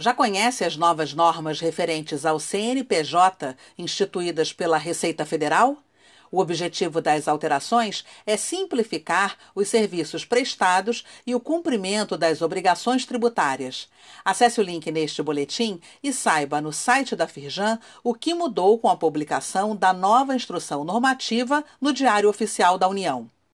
Já conhece as novas normas referentes ao CNPJ instituídas pela Receita Federal? O objetivo das alterações é simplificar os serviços prestados e o cumprimento das obrigações tributárias. Acesse o link neste boletim e saiba no site da Firjan o que mudou com a publicação da nova instrução normativa no Diário Oficial da União.